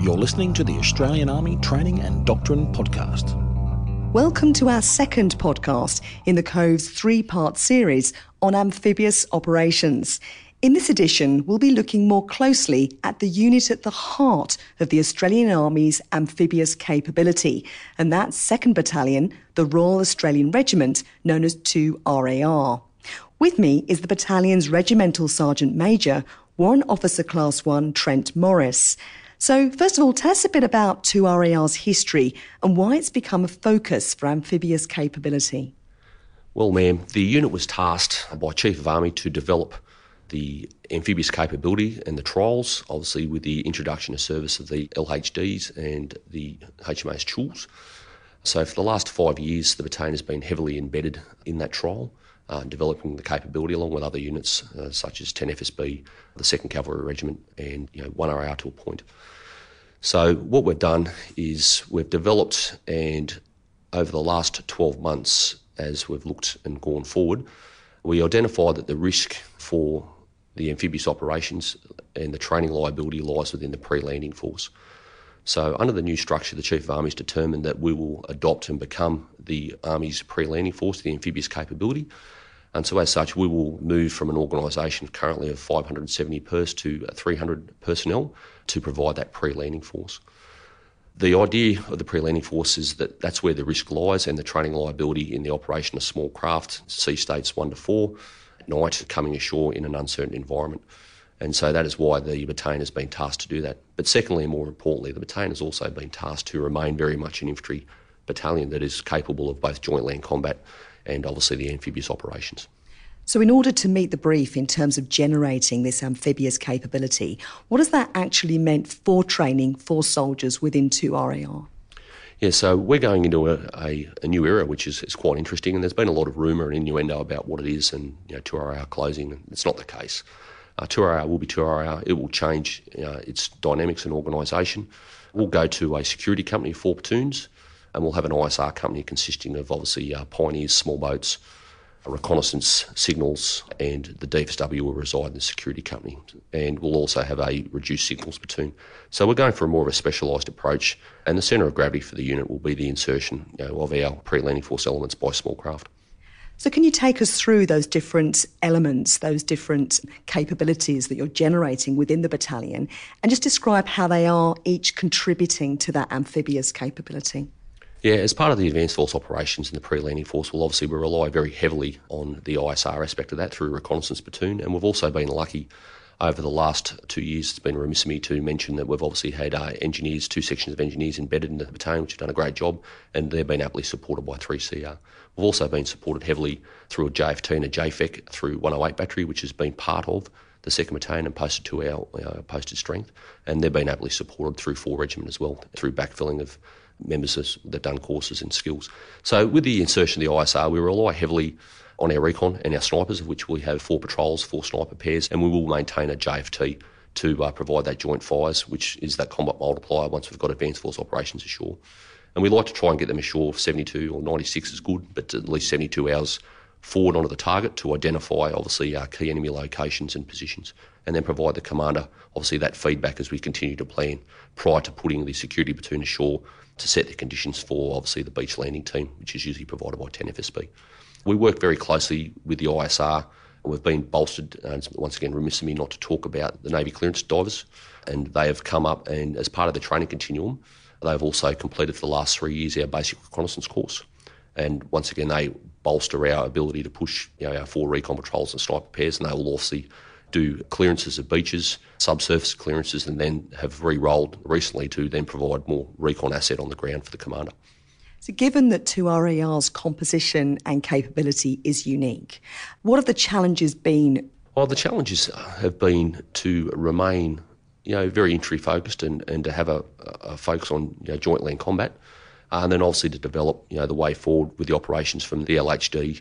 You're listening to the Australian Army Training and Doctrine Podcast. Welcome to our second podcast in the Cove's three part series on amphibious operations. In this edition, we'll be looking more closely at the unit at the heart of the Australian Army's amphibious capability, and that's 2nd Battalion, the Royal Australian Regiment, known as 2RAR. With me is the battalion's Regimental Sergeant Major, Warrant Officer Class 1 Trent Morris. So, first of all, tell us a bit about 2RAR's history and why it's become a focus for amphibious capability. Well, ma'am, the unit was tasked by Chief of Army to develop the amphibious capability and the trials, obviously with the introduction of service of the LHDs and the HMAS Choules. So for the last five years, the battalion has been heavily embedded in that trial, uh, developing the capability along with other units uh, such as 10 FSB, the 2nd Cavalry Regiment, and you know, 1RAR to a point. So what we've done is we've developed and over the last 12 months, as we've looked and gone forward, we identified that the risk for the amphibious operations and the training liability lies within the pre-landing force. So under the new structure, the Chief of Army has determined that we will adopt and become the Army's pre-landing force, the amphibious capability. And so as such, we will move from an organisation currently of 570 pers to 300 personnel to provide that pre-landing force. The idea of the pre-landing force is that that's where the risk lies and the training liability in the operation of small craft, sea states one to four, at night coming ashore in an uncertain environment. And so that is why the battalion has been tasked to do that. But secondly, and more importantly, the battalion has also been tasked to remain very much an infantry battalion that is capable of both joint land combat and obviously the amphibious operations. So, in order to meet the brief in terms of generating this amphibious capability, what has that actually meant for training for soldiers within 2RAR? Yeah, so we're going into a, a, a, new era, which is, is quite interesting, and there's been a lot of rumour and innuendo about what it is and you know, 2RAR closing. It's not the case. Uh, 2RAR will be 2RAR. It will change uh, its dynamics and organisation. We'll go to a security company, four platoons, and we'll have an ISR company consisting of obviously uh, pioneers, small boats, reconnaissance signals, and the DFSW will reside in the security company. And we'll also have a reduced signals platoon. So we're going for a more of a specialised approach, and the centre of gravity for the unit will be the insertion you know, of our pre-landing force elements by small craft. So, can you take us through those different elements, those different capabilities that you're generating within the battalion, and just describe how they are each contributing to that amphibious capability? Yeah, as part of the advanced force operations in the pre-landing force, we'll obviously we rely very heavily on the ISR aspect of that through reconnaissance platoon, and we've also been lucky over the last two years. It's been remiss of me to mention that we've obviously had uh, engineers, two sections of engineers embedded in the battalion, which have done a great job, and they've been aptly supported by 3CR. We've also been supported heavily through a JFT and a JFEC through 108 battery, which has been part of the second battalion and posted to our, our posted strength, and they've been aptly supported through four regiment as well through backfilling of members that done courses and skills. So with the insertion of the ISR, we rely heavily on our recon and our snipers, of which we have four patrols, four sniper pairs, and we will maintain a JFT to uh, provide that joint fires, which is that combat multiplier once we've got advanced force operations ashore. And we like to try and get them ashore 72 or 96 is good, but at least 72 hours forward onto the target to identify, obviously, our key enemy locations and positions, and then provide the commander, obviously, that feedback as we continue to plan prior to putting the security platoon ashore to set the conditions for, obviously, the beach landing team, which is usually provided by 10 FSB. We work very closely with the ISR. We've been bolstered, and once again, remiss of me not to talk about the Navy clearance divers, and they have come up and, as part of the training continuum, they've also completed for the last three years our basic reconnaissance course. And once again, they bolster our ability to push you know, our four recon patrols and sniper pairs, and they will also do clearances of beaches, subsurface clearances, and then have re-rolled recently to then provide more recon asset on the ground for the commander. So, given that 2RAR's composition and capability is unique, what have the challenges been? Well, the challenges have been to remain, you know, very entry focused and, and to have a, a focus on you know, joint land combat, and then obviously to develop, you know, the way forward with the operations from the LHD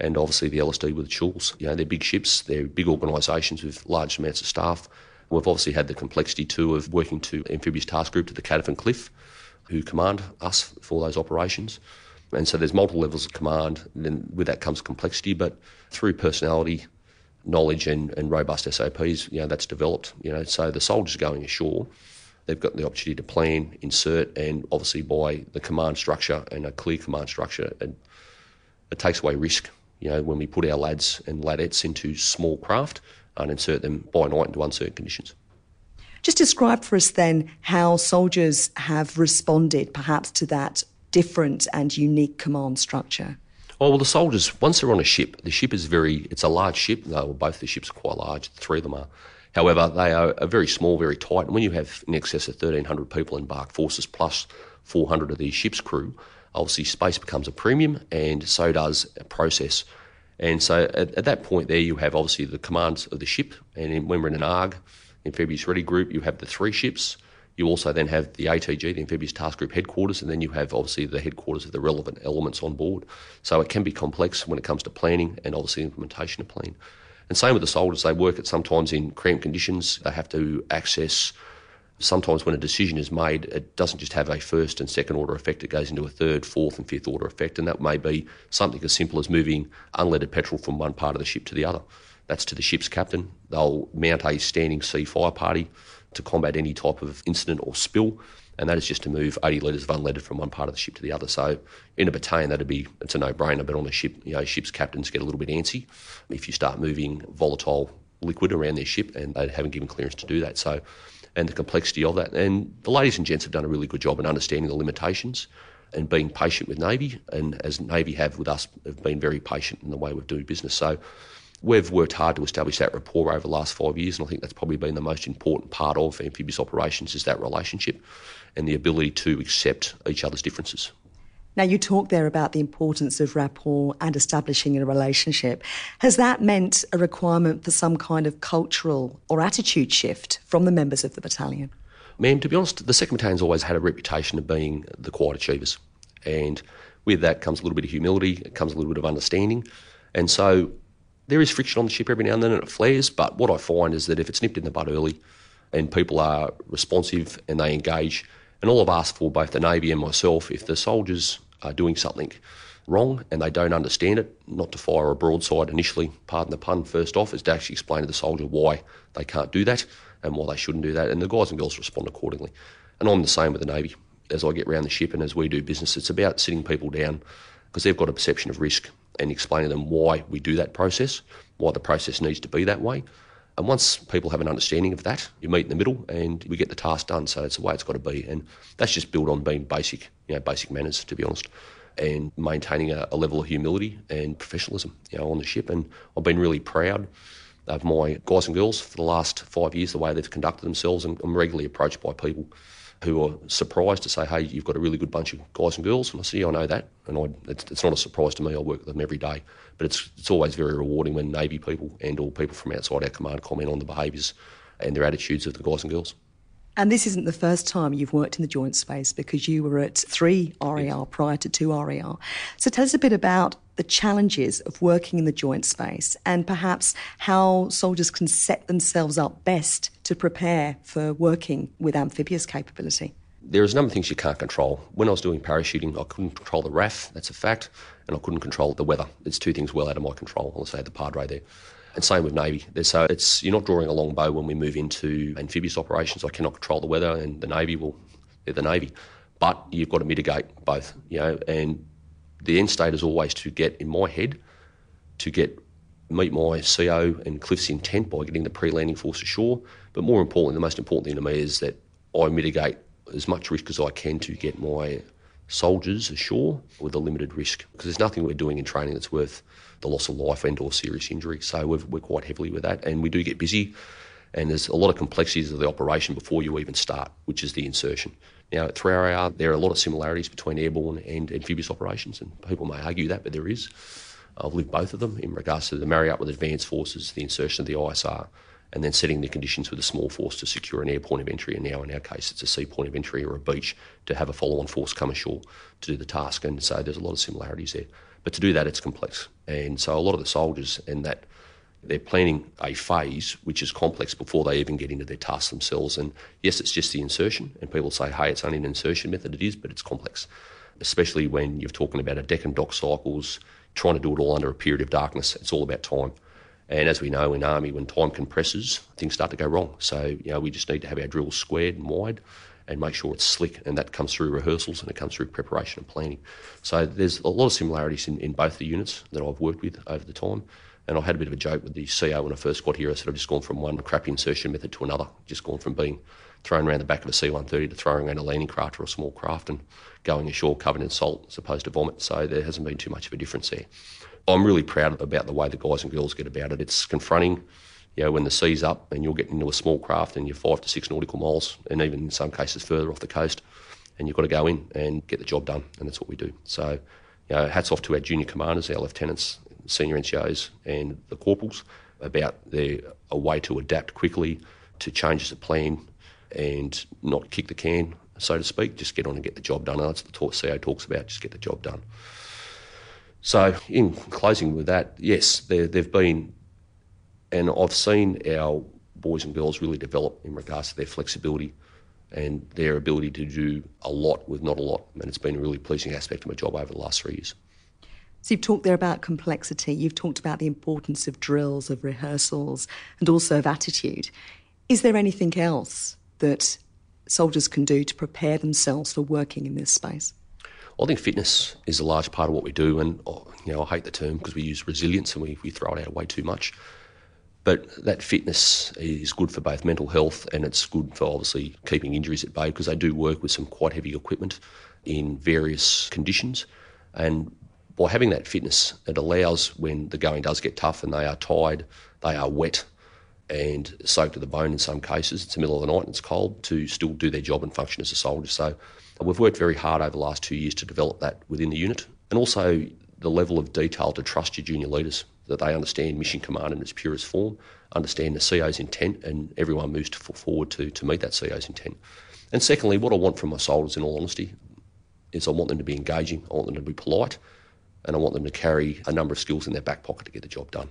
and obviously the LSD with the Choules. You know, they're big ships, they're big organisations with large amounts of staff. We've obviously had the complexity too of working to amphibious task group to the Cadovan Cliff, who command us for those operations. And so there's multiple levels of command, and then with that comes complexity, but through personality, knowledge and, and robust SOPs, you know, that's developed. You know, so the soldiers going ashore They've got the opportunity to plan, insert, and obviously by the command structure and a clear command structure, it, it takes away risk. You know, when we put our lads and ladettes into small craft and insert them by night into uncertain conditions. Just describe for us then how soldiers have responded perhaps to that different and unique command structure. Oh, well, the soldiers, once they're on a ship, the ship is very, it's a large ship. Well, both the ships are quite large, three of them are. However, they are, are very small, very tight. And when you have in excess of 1,300 people in bark forces plus 400 of these ship's crew, obviously space becomes a premium and so does process. And so at, at, that point there, you have obviously the commands of the ship. And in, when we're in an ARG, Amphibious Ready Group, you have the three ships. You also then have the ATG, the Amphibious Task Group headquarters, and then you have obviously the headquarters of the relevant elements on board. So it can be complex when it comes to planning and obviously implementation of plan. And same with the soldiers, they work at sometimes in cramped conditions. They have to access. Sometimes when a decision is made, it doesn't just have a first and second order effect, it goes into a third, fourth, and fifth order effect. And that may be something as simple as moving unleaded petrol from one part of the ship to the other. That's to the ship's captain. They'll mount a standing sea fire party to combat any type of incident or spill and that is just to move 80 litres of unleaded from one part of the ship to the other. So in a battalion, that'd be it's a no-brainer. But on a ship, you know, ships captains get a little bit antsy if you start moving volatile liquid around their ship, and they haven't given clearance to do that. So, and the complexity of that, and the ladies and gents have done a really good job in understanding the limitations and being patient with Navy, and as Navy have with us, have been very patient in the way we've doing business. So we've worked hard to establish that rapport over the last five years, and I think that's probably been the most important part of amphibious operations is that relationship and the ability to accept each other's differences. Now, you talked there about the importance of rapport and establishing a relationship. Has that meant a requirement for some kind of cultural or attitude shift from the members of the battalion? Ma'am, to be honest, the 2nd Battalion's always had a reputation of being the quiet achievers. And with that comes a little bit of humility, it comes a little bit of understanding. And so there is friction on the ship every now and then and it flares, but what I find is that if it's nipped in the bud early and people are responsive and they engage, and all I've asked for, both the Navy and myself, if the soldiers are doing something wrong and they don't understand it, not to fire a broadside initially, pardon the pun, first off, is to actually explain to the soldier why they can't do that and why they shouldn't do that. And the guys and girls respond accordingly. And I'm the same with the Navy. As I get around the ship and as we do business, it's about sitting people down because they've got a perception of risk and explaining to them why we do that process, why the process needs to be that way, and once people have an understanding of that, you meet in the middle and we get the task done. So it's the way it's got to be. And that's just built on being basic, you know, basic manners, to be honest, and maintaining a, a level of humility and professionalism, you know, on the ship. And I've been really proud of my guys and girls for the last five years, the way they've conducted themselves. And I'm regularly approached by people who are surprised to say, hey, you've got a really good bunch of guys and girls. And I say, yeah, I know that. And I, it's, it's, not a surprise to me. I work with them every day. But it's, it's always very rewarding when Navy people and all people from outside our command comment on the behaviours and their attitudes of the guys and girls. And this isn't the first time you've worked in the joint space because you were at three RAR prior to two RAR. So tell us a bit about the challenges of working in the joint space and perhaps how soldiers can set themselves up best to prepare for working with amphibious capability. There's a number of things you can't control. When I was doing parachuting, I couldn't control the RAF, that's a fact, and I couldn't control the weather. It's two things well out of my control. I'll say the Padre there. And same with Navy. So uh, it's you're not drawing a long bow when we move into amphibious operations. I cannot control the weather, and the Navy will. They're the Navy, but you've got to mitigate both. You know, and the end state is always to get in my head to get meet my CO and Cliff's intent by getting the pre-landing force ashore. But more importantly, the most important thing to me is that I mitigate as much risk as I can to get my soldiers ashore with a limited risk because there's nothing we're doing in training that's worth the loss of life and or serious injury. So we are quite heavily with that and we do get busy and there's a lot of complexities of the operation before you even start, which is the insertion. Now, at 3RAR, there are a lot of similarities between airborne and amphibious operations, and people may argue that, but there is. I've lived both of them in regards to the marry up with advanced forces, the insertion of the ISR, and then setting the conditions with a small force to secure an air point of entry. And now, in our case, it's a sea point of entry or a beach to have a follow on force come ashore to do the task. And so there's a lot of similarities there. But to do that, it's complex. And so a lot of the soldiers and that they're planning a phase which is complex before they even get into their tasks themselves. And yes, it's just the insertion, and people say, hey, it's only an insertion method. It is, but it's complex, especially when you're talking about a deck and dock cycles, trying to do it all under a period of darkness. It's all about time. And as we know in Army, when time compresses, things start to go wrong. So, you know, we just need to have our drills squared and wide and make sure it's slick. And that comes through rehearsals and it comes through preparation and planning. So there's a lot of similarities in, in both the units that I've worked with over the time. And I had a bit of a joke with the CO when I first got here. I said I've just gone from one crappy insertion method to another, just gone from being thrown around the back of a C-130 to throwing around a landing craft or a small craft and going ashore covered in salt as opposed to vomit. So there hasn't been too much of a difference there. I'm really proud about the way the guys and girls get about it. It's confronting, you know, when the sea's up and you're getting into a small craft and you're five to six nautical miles and even in some cases further off the coast and you've got to go in and get the job done and that's what we do. So, you know, hats off to our junior commanders, our lieutenants, senior NCOs and the corporals about their a way to adapt quickly to changes of plan and not kick the can, so to speak, just get on and get the job done. And that's what the CO talks about, just get the job done. So, in closing with that, yes, there, they've been, and I've seen our boys and girls really develop in regards to their flexibility and their ability to do a lot with not a lot. And it's been a really pleasing aspect of my job over the last three years. So you've talked there about complexity, you've talked about the importance of drills, of rehearsals, and also of attitude. Is there anything else that soldiers can do to prepare themselves for working in this space? I think fitness is a large part of what we do, and oh, you know I hate the term because we use resilience and we, we throw it out way too much. But that fitness is good for both mental health and it's good for obviously keeping injuries at bay because they do work with some quite heavy equipment in various conditions. And by having that fitness, it allows when the going does get tough and they are tired, they are wet, and soaked to the bone in some cases. It's the middle of the night and it's cold to still do their job and function as a soldier. So we've worked very hard over the last two years to develop that within the unit and also the level of detail to trust your junior leaders that they understand mission command in its purest form, understand the CO's intent, and everyone moves to forward to, to meet that CO's intent. And secondly, what I want from my soldiers, in all honesty, is I want them to be engaging, I want them to be polite, and I want them to carry a number of skills in their back pocket to get the job done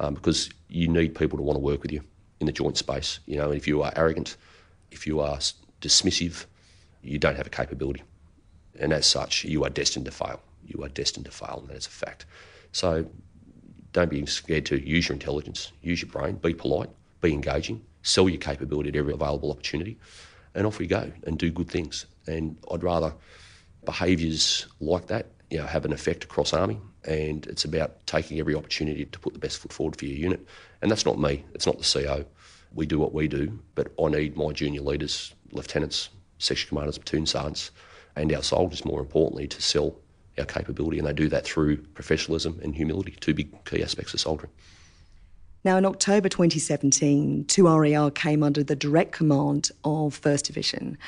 um, because you need people to want to work with you in the joint space. You know, if you are arrogant, if you are dismissive, you don't have a capability. And as such, you are destined to fail. You are destined to fail, and that is a fact. So don't be scared to use your intelligence, use your brain, be polite, be engaging, sell your capability at every available opportunity, and off we go and do good things. And I'd rather behaviours like that you know, have an effect across Army, and it's about taking every opportunity to put the best foot forward for your unit. And that's not me, it's not the CO. We do what we do, but I need my junior leaders, lieutenants, section commanders, platoon sergeants, and our soldiers, more importantly, to sell our capability. And they do that through professionalism and humility, two big key aspects of soldiering. Now, in October 2017, 2RAR came under the direct command of 1st Division.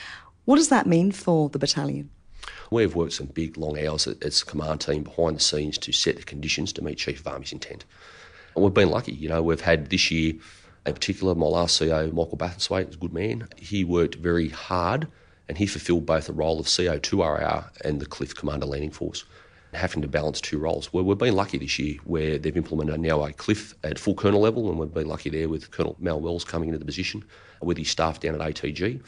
What does that mean for the battalion? We've worked some big, long hours as a command team behind the scenes to set the conditions to meet Chief of Army's intent. And we've been lucky. You know, we've had this year, in particular, my last CO, Michael Bathenswaite, is a good man. He worked very hard and he fulfilled both the role of CO2RAR and the Cliff Commander Landing Force, having to balance two roles. Well, we've been lucky this year where they've implemented now a Cliff at full Colonel level, and we've been lucky there with Colonel Mal Wells coming into the position with his staff down at ATG.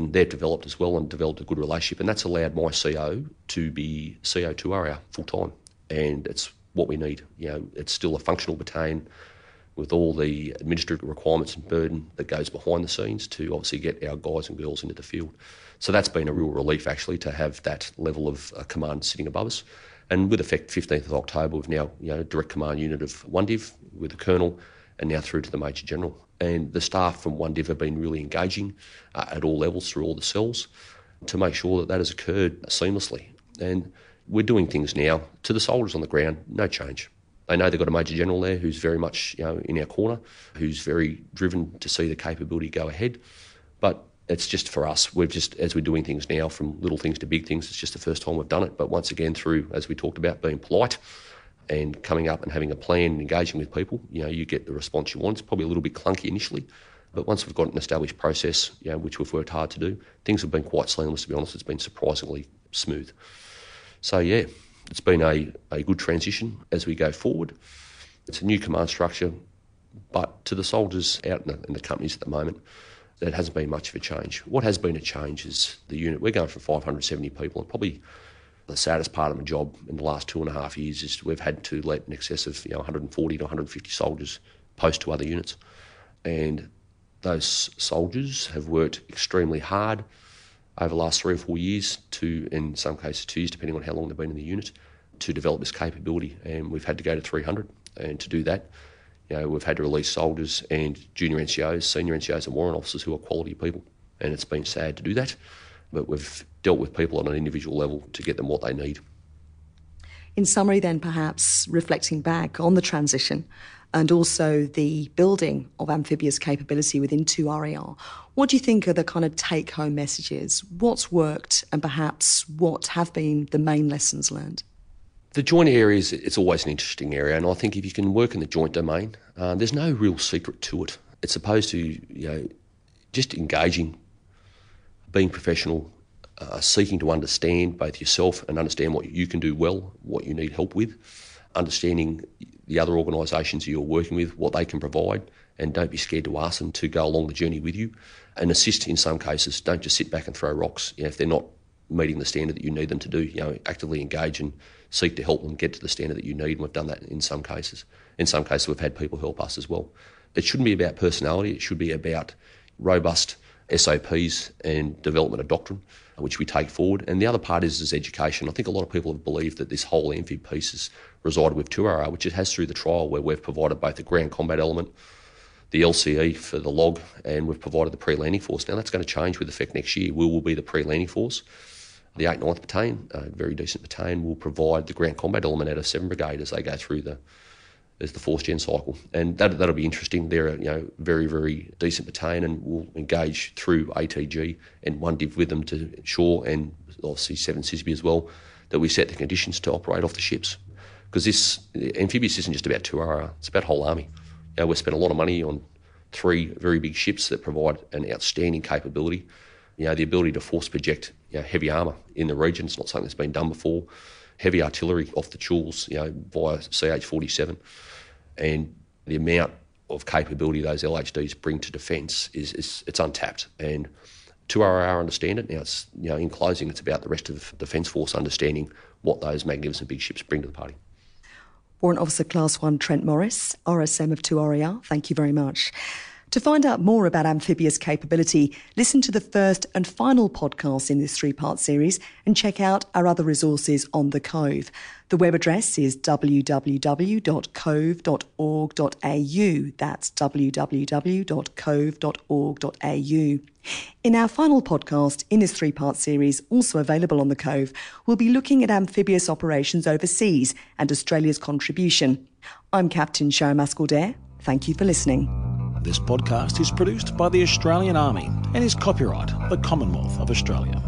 And they've developed as well and developed a good relationship, and that's allowed my CO to be CO2RAR full time, and it's what we need. You know, it's still a functional battalion with all the administrative requirements and burden that goes behind the scenes to obviously get our guys and girls into the field. So that's been a real relief actually to have that level of uh, command sitting above us. And with effect 15th of October, we've now you know direct command unit of one div with the colonel, and now through to the major general. And the staff from one div have been really engaging uh, at all levels through all the cells to make sure that that has occurred seamlessly. And we're doing things now to the soldiers on the ground, no change. They know they've got a major general there who's very much you know in our corner, who's very driven to see the capability go ahead. But it's just for us. We've just, as we're doing things now, from little things to big things, it's just the first time we've done it. But once again, through, as we talked about, being polite and coming up and having a plan and engaging with people, you know, you get the response you want. It's probably a little bit clunky initially, but once we've got an established process, you know, which we've worked hard to do, things have been quite seamless, to be honest. It's been surprisingly smooth. So, yeah, it's been a, a good transition as we go forward. It's a new command structure, but to the soldiers out in the, in the companies at the moment, that hasn't been much of a change. What has been a change is the unit. We're going from 570 people, and probably The saddest part of my job in the last two and a half years is we've had to let in excess of you know 140 to 150 soldiers post to other units, and those soldiers have worked extremely hard over the last three or four years to, in some cases, two years, depending on how long they've been in the unit, to develop this capability. And we've had to go to 300. And to do that, you know, we've had to release soldiers and junior NCOs, senior NCOs, and warrant officers who are quality people. And it's been sad to do that, but we've dealt with people on an individual level to get them what they need. In summary, then, perhaps reflecting back on the transition and also the building of amphibious capability within 2RAR, what do you think are the kind of take home messages? What's worked and perhaps what have been the main lessons learned? The joint area is it's always an interesting area, and I think if you can work in the joint domain, uh, there's no real secret to it. It's supposed to, you know, just engaging, being professional, uh, seeking to understand both yourself and understand what you can do well, what you need help with, understanding the other organisations you're working with, what they can provide, and don't be scared to ask them to go along the journey with you and assist in some cases. Don't just sit back and throw rocks you know, if they're not meeting the standard that you need them to do. You know, actively engage and seek to help them get to the standard that you need. And we've done that in some cases. In some cases, we've had people help us as well. It shouldn't be about personality. It should be about robust SOPs and development of doctrine, uh, which we take forward. And the other part is, is education. I think a lot of people have believed that this whole amphib piece has resided with 2RAR, which it has through the trial, where we've provided both the ground combat element, the LCE for the log, and we've provided the pre landing force. Now, that's going to change with effect next year. We will be the pre landing force. The 8th 9th Battalion, a very decent battalion, will provide the ground combat element out of 7 Brigade as they go through the as the force gen cycle, and that that'll be interesting. They're you know very very decent battalion, and we'll engage through ATG and one div with them to ensure, and obviously Seven CISB as well, that we set the conditions to operate off the ships. Because this amphibious isn't just about 2RAR, it's about whole army. You know, we've spent a lot of money on three very big ships that provide an outstanding capability. You know, the ability to force project you know, heavy armour in the region. It's not something that's been done before. Heavy artillery off the Choules, you know, via CH-47 and the amount of capability those LHDs bring to defence is, is it's untapped. And 2RAR understand it. Now, it's, you know, in closing, it's about the rest of the Defence Force understanding what those magnificent big ships bring to the party. Warrant Officer Class 1 Trent Morris, RSM of 2RAR, thank you very much. To find out more about amphibious capability, listen to the first and final podcast in this three part series and check out our other resources on The Cove. The web address is www.cove.org.au. That's www.cove.org.au. In our final podcast in this three part series, also available on The Cove, we'll be looking at amphibious operations overseas and Australia's contribution. I'm Captain Sharon Mascaldair. Thank you for listening. This podcast is produced by the Australian Army and is copyright the Commonwealth of Australia.